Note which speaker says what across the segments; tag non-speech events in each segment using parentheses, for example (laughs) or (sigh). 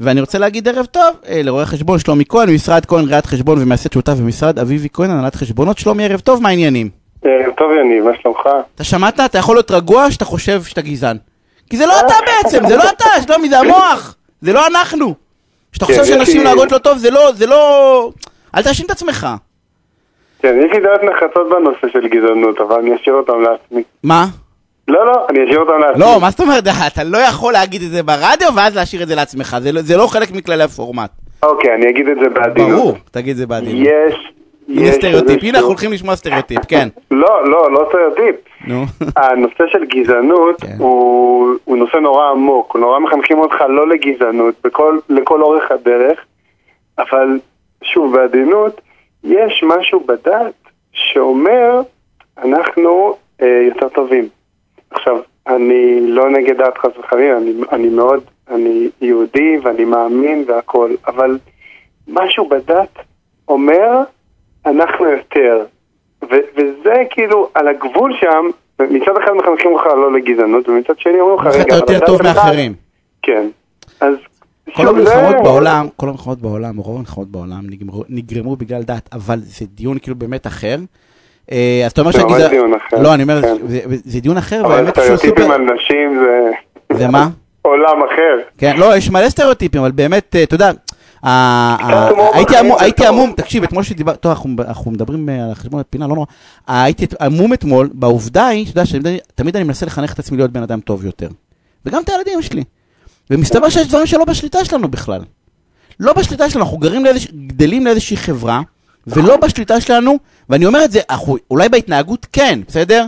Speaker 1: ואני רוצה להגיד ערב טוב אה, לרואה חשבון שלומי כהן, ממשרד כהן ראיית חשבון ומייסד שותף במשרד אביבי כהן, הנהלת חשבונות. שלומי, ערב טוב, מה העניינים?
Speaker 2: ערב טוב יניב, מה שלומך?
Speaker 1: אתה שמעת? אתה יכול להיות רגוע שאתה חושב שאתה גזען. כי זה לא אתה (laughs) בעצם, זה לא אתה, שלומי, זה המוח. זה לא אנחנו. שאתה
Speaker 2: כן,
Speaker 1: חושב
Speaker 2: יש
Speaker 1: שאנשים נוהגות לא טוב, זה לא, זה לא... אל תאשים את עצמך.
Speaker 2: כן, יש לי דעות נחרצות בנושא של גזענות, אבל אני אשאיר אותם לעצמי.
Speaker 1: מה?
Speaker 2: לא, לא, אני אשאיר אותם לעצמי.
Speaker 1: לא, מה זאת אומרת? (laughs) אתה לא יכול להגיד את זה ברדיו ואז להשאיר את זה לעצמך. זה לא- זה לא חלק מכללי הפורמט.
Speaker 2: אוקיי, אני אגיד את זה בעדינות.
Speaker 1: ברור, תגיד את זה בעדינות.
Speaker 2: יש...
Speaker 1: הנה
Speaker 2: יש
Speaker 1: סטריאוטיפ, הנה אנחנו הולכים לשמוע סטריאוטיפ, כן. (laughs)
Speaker 2: לא, לא, לא סטריאוטיפ.
Speaker 1: נו. (laughs)
Speaker 2: הנושא של גזענות
Speaker 1: כן.
Speaker 2: הוא, הוא נושא נורא עמוק, נורא מחנכים אותך לא לגזענות בכל, לכל אורך הדרך, אבל שוב, בעדינות, יש משהו בדת שאומר, אנחנו אה, יותר טובים. עכשיו, אני לא נגד דת חס וחלילה, אני, אני מאוד, אני יהודי ואני מאמין והכל, אבל משהו בדת אומר, אנחנו יותר. ו- וזה כאילו על הגבול שם, מצד אחד מחנכים אותך לא לגזענות, ומצד שני אומרים לך,
Speaker 1: אתה
Speaker 2: רגע, אבל
Speaker 1: יותר טוב
Speaker 2: שלך-"
Speaker 1: מאחרים.
Speaker 2: כן. אז
Speaker 1: כל המלחמות בעולם, כל המלחמות בעולם, רוב המלחמות בעולם נגרמו בגלל דת, אבל זה דיון כאילו באמת אחר. אה, אז אתה אומר
Speaker 2: זה ממש. דיון אחר.
Speaker 1: לא, אני אומר,
Speaker 2: כן.
Speaker 1: זה- זה דיון אחר,
Speaker 2: אבל
Speaker 1: והאמת שהוא
Speaker 2: סטריאוטיפים
Speaker 1: סופר...
Speaker 2: על נשים זה...
Speaker 1: זה מה?
Speaker 2: עולם אחר.
Speaker 1: כן, לא, יש מלא סטריאוטיפים, אבל באמת, אה, אתה יודע, הייתי. המום, תקשיב, אתמול שדיבר, טוב, אנחנו- מדברים אה, על חשבון הפינה, לא נורא, הייתי המום אתמול, בעובדה היא, אתה יודע, שתמיד אני מנסה לחנך את עצמי להיות בן אדם טוב יותר, וגם את הילדים שלי, ומסתבר שיש דברים שלא בשליטה שלנו בכלל. לא בשליטה שלנו, אנחנו גרים לאיזוש... גדלים לאיזושהי חברה, ולא בשליטה שלנו, ואני אומר את זה, אנחנו אולי בהתנהגות כן, בסדר?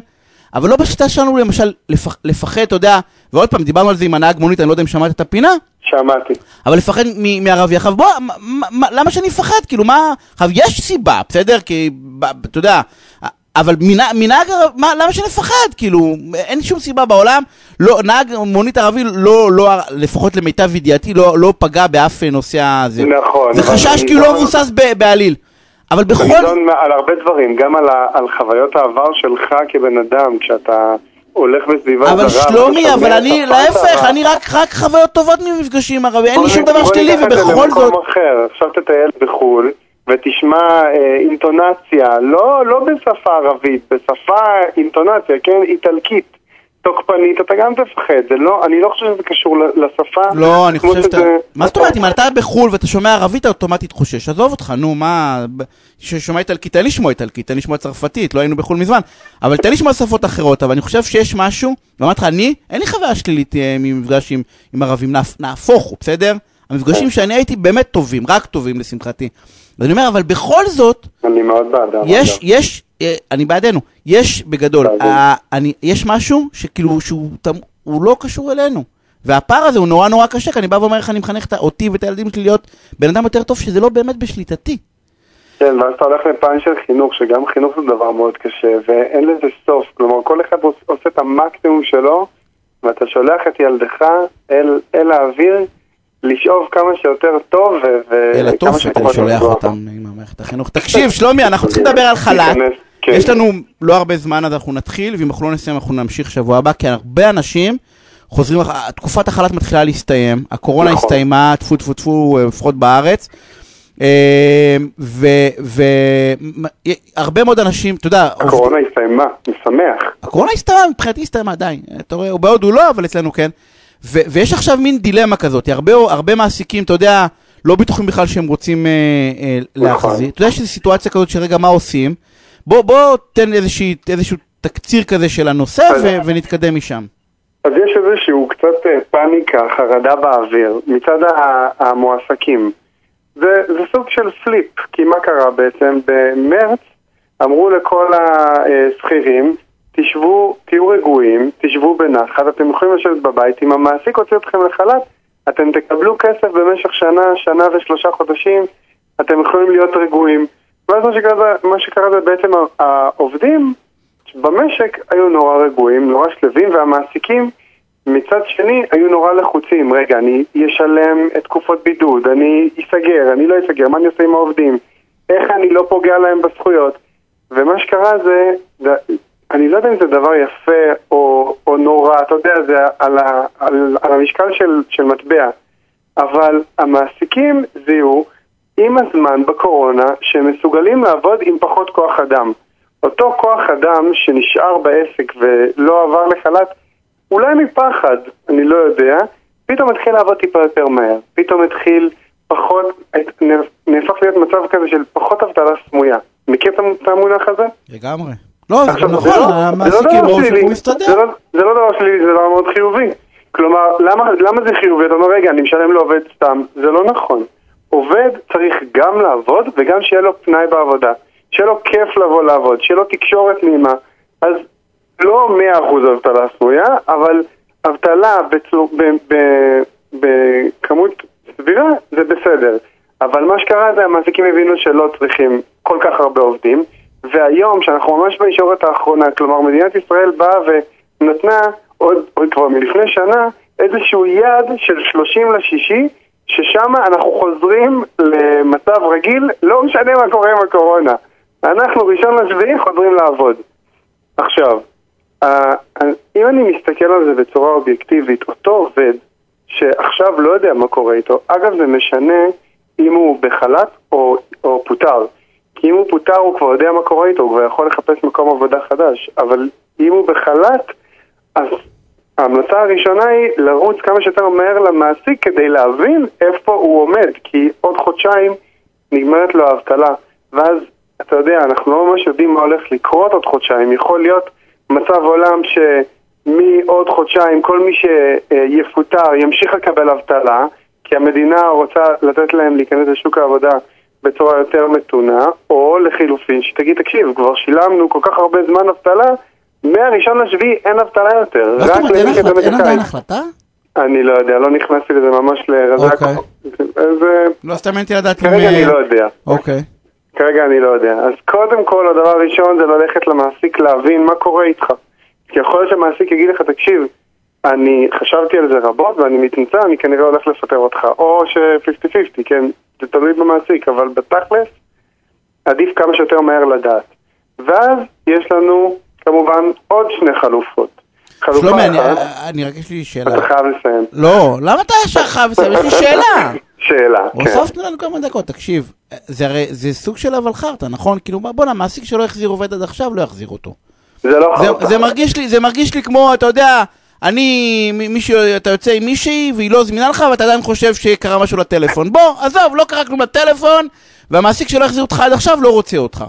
Speaker 1: אבל לא בשליטה שלנו למשל לפח, לפחד, אתה יודע, ועוד פעם, דיברנו על זה עם הנהג מונית, אני לא יודע אם שמעת את הפינה,
Speaker 2: שמעתי.
Speaker 1: אבל לפחד מהרב יחב, בוא, מה- מה- מה- למה שאני אפחד? כאילו, מה... עכשיו, יש סיבה, בסדר? כי, אתה יודע, אבל מנהג, מה, למה שאני אפחד? כאילו, אין שום סיבה בעולם, לא, נהג מונית ערבי, לא, לא, לפחות למיטב ידיעתי, לא, לא פגע באף נוסע זה.
Speaker 2: נכון.
Speaker 1: זה
Speaker 2: אבל
Speaker 1: חשש כאילו לא מבוסס בעליל. אבל בכל...
Speaker 2: אני נידון על הרבה דברים, גם על, ה, על חוויות העבר שלך כבן אדם, כשאתה הולך בסביבה זרה.
Speaker 1: אבל שלומי, אבל אני, להפך. אני רק, רק חוויות טובות ממפגשים ערבי, אין לי
Speaker 2: בוא
Speaker 1: שום דבר
Speaker 2: בוא
Speaker 1: שלילי,
Speaker 2: ניקח את זה
Speaker 1: ובכל
Speaker 2: למקום
Speaker 1: זאת...
Speaker 2: אחר. עכשיו תטייל בחו"ל ותשמע אה, אינטונציה, לא, לא בשפה ערבית, בשפה אינטונציה, כן, איטלקית, תוקפנית, אתה גם תפחד. זה לא, אני לא חושב שזה קשור לשפה.
Speaker 1: לא, אני חושב שאתה... מה זאת אומרת, אם אתה בחו"ל ואתה שומע ערבית, אתה אוטומטית חושש. עזוב אותך, נו, מה... ששומע איטלקית, תן לי לשמוע איטלקית, תן לי לשמוע צרפתית, לא היינו בחו"ל מזמן. אבל תן לי לשמוע שפות אחרות, אבל אני חושב שיש משהו, ואמרתי לך, אני, אין לי חוויה שלילית אה, ממפגש עם, עם ערבים, נהפ- נהפוך הוא, בסדר? המפגשים שאני הייתי באמת טובים, רק טובים לשמחתי. ואני אומר, אבל בכל זאת,
Speaker 2: אני מאוד בעדם.
Speaker 1: יש. יש, אה, אני בעדנו, יש בגדול,
Speaker 2: בעדנו.
Speaker 1: אה, אני, יש משהו שכאילו, שהוא הוא לא קשור אלינו. והפער הזה הוא נורא נורא קשה, כי אני בא ואומר לך, אני מחנך אותי ואת הילדים שלי להיות בן אדם יותר טוב, שזה לא באמת בשליטתי.
Speaker 2: כן, ואז אתה הולך לפן של חינוך, שגם חינוך זה דבר מאוד קשה, ואין לזה סוף. כלומר, כל אחד עוש- עושה את המקסימום שלו, ואתה שולח את ילדך אל, אל האוויר לשאוב כמה שיותר טוב, ו-
Speaker 1: אל אני
Speaker 2: שפחות
Speaker 1: שולח. אותם עם המערכת החינוך. תקשיב, שלומי, אנחנו צריכים לדבר על חל"ת.
Speaker 2: כן.
Speaker 1: יש לנו לא הרבה זמן, אז אנחנו נתחיל, ואם אנחנו לא נסיים, אנחנו נמשיך שבוע הבא, כי הרבה אנשים חוזרים, אח- תקופת החל"ת מתחילה להסתיים, הקורונה
Speaker 2: נכון.
Speaker 1: הסתיימה, טפו טפו טפו, אה, לפחות בארץ. והרבה מאוד אנשים, אתה יודע,
Speaker 2: הקורונה הסתיימה, אני שמח.
Speaker 1: הקורונה הסתיימה, מבחינתי הסתיימה, די. אתה רואה, בהודו לא, אבל אצלנו כן. ו- ויש עכשיו מין דילמה כזאת, הרבה, הרבה מעסיקים, אתה יודע, לא בטוחים בכלל שהם רוצים אה, אה,
Speaker 2: נכון.
Speaker 1: להחזיר. אתה יודע שיש סיטואציה כזאת שרגע, מה עושים? בוא, בוא תן איזושהי, איזשהו תקציר כזה של הנושא
Speaker 2: אז-
Speaker 1: ו- ונתקדם משם.
Speaker 2: אז יש איזשהו קצת אה, פאניקה, חרדה באוויר, מצד המועסקים. זה, זה סוג של פליפ, כי מה קרה בעצם? במרץ אמרו לכל השכירים, תשבו, תהיו רגועים, תשבו בנחת, אתם יכולים לשבת בבית, אם המעסיק הוציא אתכם לחל"ת, אתם תקבלו כסף במשך שנה, שנה ושלושה חודשים, אתם יכולים להיות רגועים. ואז מה שקרה, מה שקרה זה בעצם העובדים במשק היו נורא רגועים, נורא שלווים, והמעסיקים מצד שני היו נורא לחוצים. רגע, אני אשלם את תקופות בידוד, אני אסגר, אני לא אסגר, מה אני עושה עם העובדים? איך אני לא פוגע להם בזכויות? ומה שקרה זה אני לא יודע אם זה דבר יפה או, או נורא, אתה יודע, זה על, ה, על, על המשקל של, של מטבע. אבל המעסיקים זיהו עם הזמן בקורונה שהם מסוגלים לעבוד עם פחות כוח אדם. אותו כוח אדם שנשאר בעסק ולא עבר לחל"ת, אולי מפחד, אני לא יודע, פתאום התחיל לעבוד טיפה יותר מהר. פתאום התחיל פחות, נהפך להיות מצב כזה של פחות אבטלה סמויה. מכיר את המונח הזה?
Speaker 1: לגמרי. לא, זה נכון,
Speaker 2: לא-
Speaker 1: המעסיקים
Speaker 2: זה לא דבר
Speaker 1: רואים
Speaker 2: שלילי,
Speaker 1: שהוא מסתדר.
Speaker 2: זה לא- זה לא דבר שלילי, זה דבר מאוד חיובי. כלומר, למה, למה זה חיובי? אתה אומר, רגע, אני משלם לעובד סתם. זה לא נכון. עובד צריך גם לעבוד וגם שיהיה לו פנאי בעבודה. שיהיה לו כיף לבוא לעבוד, שיהיה לו תקשורת נעימה. אז לא 100% אבטלה סמויה, אבל אבטלה בכמות סבירה זה בסדר. אבל מה שקרה זה המעסיקים הבינו שלא צריכים כל כך הרבה עובדים, והיום, שאנחנו ממש בישורת האחרונה, כלומר מדינת ישראל באה ונתנה עוד, עוד כבר מלפני שנה איזשהו יעד של 30 לשישי, ששם אנחנו חוזרים למצב רגיל, לא משנה מה קורה עם הקורונה. אנחנו ראשון לשביעי חוזרים לעבוד. עכשיו, אם אני מסתכל על זה בצורה אובייקטיבית, אותו עובד שעכשיו לא יודע מה קורה איתו, אגב זה משנה אם הוא בחל"ת או, או פוטר. כי אם הוא פוטר הוא כבר יודע מה קורה איתו, הוא כבר יכול לחפש מקום עבודה חדש. אבל אם הוא בחל"ת, אז ההמלצה הראשונה היא לרוץ כמה שיותר מהר למעסיק כדי להבין איפה הוא עומד, כי עוד חודשיים נגמרת לו האבטלה. ואז, אתה יודע, אנחנו לא ממש יודעים מה הולך לקרות עוד חודשיים. יכול להיות מצב עולם שמעוד חודשיים כל מי שיפוטר ימשיך לקבל אבטלה, כי המדינה רוצה לתת להם להיכנס לשוק העבודה בצורה יותר מתונה, או לחילופין, שתגיד, תקשיב, כבר שילמנו כל כך הרבה זמן אבטלה, מהראשון לשביעי אין אבטלה יותר.
Speaker 1: מה זאת
Speaker 2: רק
Speaker 1: אומרת, אין
Speaker 2: למי
Speaker 1: החלטה-
Speaker 2: שבאמת
Speaker 1: אין עדיין. החלטה?
Speaker 2: אני לא יודע, לא נכנסתי לזה ממש לרזק.
Speaker 1: אוקיי.
Speaker 2: אז אה,
Speaker 1: לא, סתם אותי לדעת אם...
Speaker 2: כרגע
Speaker 1: אה,
Speaker 2: אני לא יודע.
Speaker 1: אוקיי.
Speaker 2: כרגע אני לא יודע. אז קודם כל, הדבר הראשון זה ללכת למעסיק להבין מה קורה איתך. כי יכול להיות שהמעסיק יגיד לך, תקשיב, אני חשבתי על זה רבות ואני מתנצל, אני כנראה הולך לפטר אותך. או ש-50-50, כן? זה תלוי במעסיק, אבל בתכלס, עדיף כמה שיותר מהר לדעת. ואז יש לנו, כמובן, עוד שני חלופות.
Speaker 1: שלומי, אני- אני רק יש לי שאלה.
Speaker 2: אתה חייב לסיים.
Speaker 1: לא, למה אתה ישר חייב לסיים? יש לי שאלה. (laughs)
Speaker 2: שאלה, כן.
Speaker 1: הוספנו לנו כמה דקות, תקשיב, זה הרי, זה סוג של אבל חרטא, נכון? כאילו, בואנה, מעסיק שלא החזיר עובד עד עכשיו, לא יחזיר אותו.
Speaker 2: זה לא
Speaker 1: זה-
Speaker 2: חרטא.
Speaker 1: זה מרגיש לי, זה מרגיש לי כמו, אתה יודע, אני, מישהו, אתה יוצא עם מישהי והיא לא זמינה לך ואתה עדיין חושב שקרה משהו לטלפון. בוא, עזוב, לא קרה כלום לטלפון, והמעסיק שלא החזיר אותך עד עכשיו לא רוצה אותך.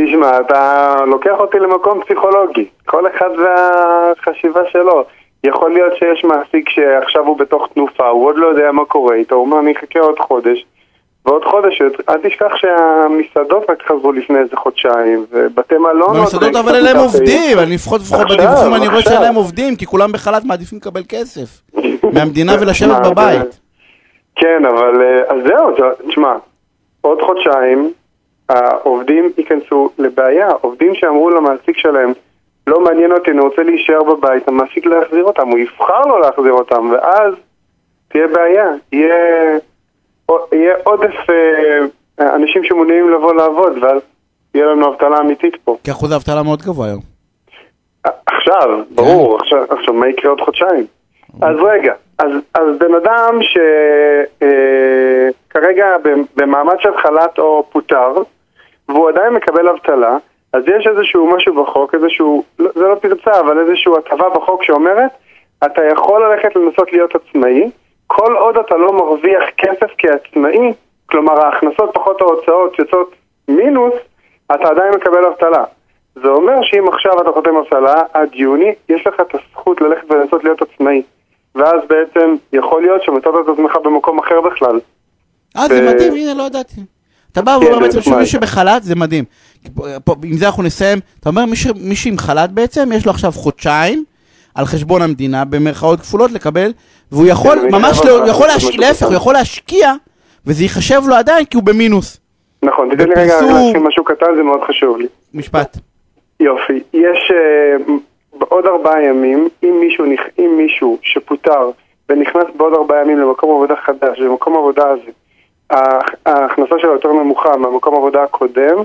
Speaker 2: תשמע, אתה לוקח אותי למקום פסיכולוגי. כל אחד והחשיבה שלו. יכול להיות שיש מעסיק שעכשיו הוא בתוך תנופה, הוא עוד לא יודע מה קורה איתו, הוא אומר, אני אחכה עוד חודש. ועוד חודש, אל תשכח שהמסעדות רק חזרו לפני איזה חודשיים, ובתי מלון...
Speaker 1: במסעדות
Speaker 2: עוד
Speaker 1: אבל אין להם עובדים, אני לפחות לפחות בדיווחים אני רואה. שאין להם עובדים, כי כולם בחל"ת מעדיפים לקבל כסף. מהמדינה (laughs) ולשבת בבית.
Speaker 2: כן, אבל אה, אז זהו, זה- תשמע, עוד חודשיים העובדים ייכנסו לבעיה. עובדים שאמרו למעסיק שלהם, לא מעניין אותי, אני רוצה להישאר בבית, המעסיק לא יחזיר אותם, הוא יבחר לא להחזיר אותם, ואז תהיה בעיה. יהיה, יהיה עודף אה, אנשים שמעוניינים לבוא לעבוד, ואז יהיה לנו אבטלה אמיתית פה.
Speaker 1: כי אחוז האבטלה מאוד גבוה היום.
Speaker 2: עכשיו, ברור, עכשיו, עכשיו מה יקרה עוד חודשיים? אז רגע, אז, אז בן אדם שכרגע במעמד של חל"ת או פוטר, והוא עדיין מקבל אבטלה, אז יש איזשהו משהו בחוק, איזשהו, לא- זה לא פרצה, אבל איזושהי הטבה בחוק שאומרת, אתה יכול ללכת לנסות להיות עצמאי, כל עוד אתה לא מרוויח כסף כעצמאי, כלומר ההכנסות פחות ההוצאות יוצאות מינוס, אתה עדיין מקבל אבטלה. זה אומר שאם עכשיו אתה חותם אבטלה עד יוני, יש לך את הזכות ללכת ולנסות להיות עצמאי. ואז בעצם יכול להיות שמצאת את עצמך במקום אחר בכלל.
Speaker 1: אה, זה
Speaker 2: ו-
Speaker 1: מדהים, הנה, לא ידעתי. אתה בא
Speaker 2: כן,
Speaker 1: ואומר
Speaker 2: זה
Speaker 1: בעצם. שמי שבחל"ת זה מדהים. פה- עם זה אנחנו נסיים. אתה אומר מי ש- מי שעם חל"ת בעצם, יש לו עכשיו חודשיים על חשבון המדינה, במרכאות כפולות, לקבל, והוא יכול
Speaker 2: אני
Speaker 1: ממש, לא- יכול
Speaker 2: לעשות
Speaker 1: להש-
Speaker 2: משהו
Speaker 1: להפך. הוא יכול להשקיע, וזה ייחשב לו עדיין כי הוא במינוס.
Speaker 2: נכון, תיתן לי רגע להשחיל משהו קטן, זה מאוד חשוב לי.
Speaker 1: משפט.
Speaker 2: יופי, יש uh, בעוד ארבעה ימים, אם מישהו. אם מישהו שפוטר ונכנס בעוד ארבעה ימים למקום עבודה חדש, במקום עבודה הזה, ההכ- ההכנסה שלו יותר נמוכה מהמקום עבודה הקודם,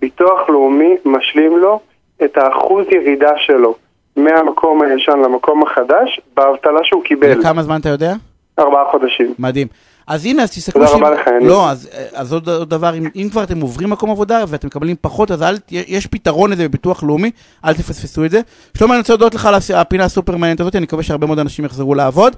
Speaker 2: ביטוח לאומי משלים לו את האחוז ירידה שלו מהמקום הישן למקום החדש באבטלה שהוא קיבל,
Speaker 1: לכמה זמן אתה יודע?
Speaker 2: ארבעה חודשים.
Speaker 1: מדהים. אז הנה, אז תסתכלו...
Speaker 2: תודה רבה לך.
Speaker 1: לא, אז, אז עוד, עוד דבר, אם, אם כבר אתם עוברים מקום עבודה ואתם מקבלים פחות, אז אל, יש פתרון לזה בביטוח לאומי, אל תפספסו את זה. שלמה, אני רוצה להודות לך על הפינה הסופר מעניינת הזאת, אני מקווה שהרבה מאוד אנשים יחזרו לעבוד.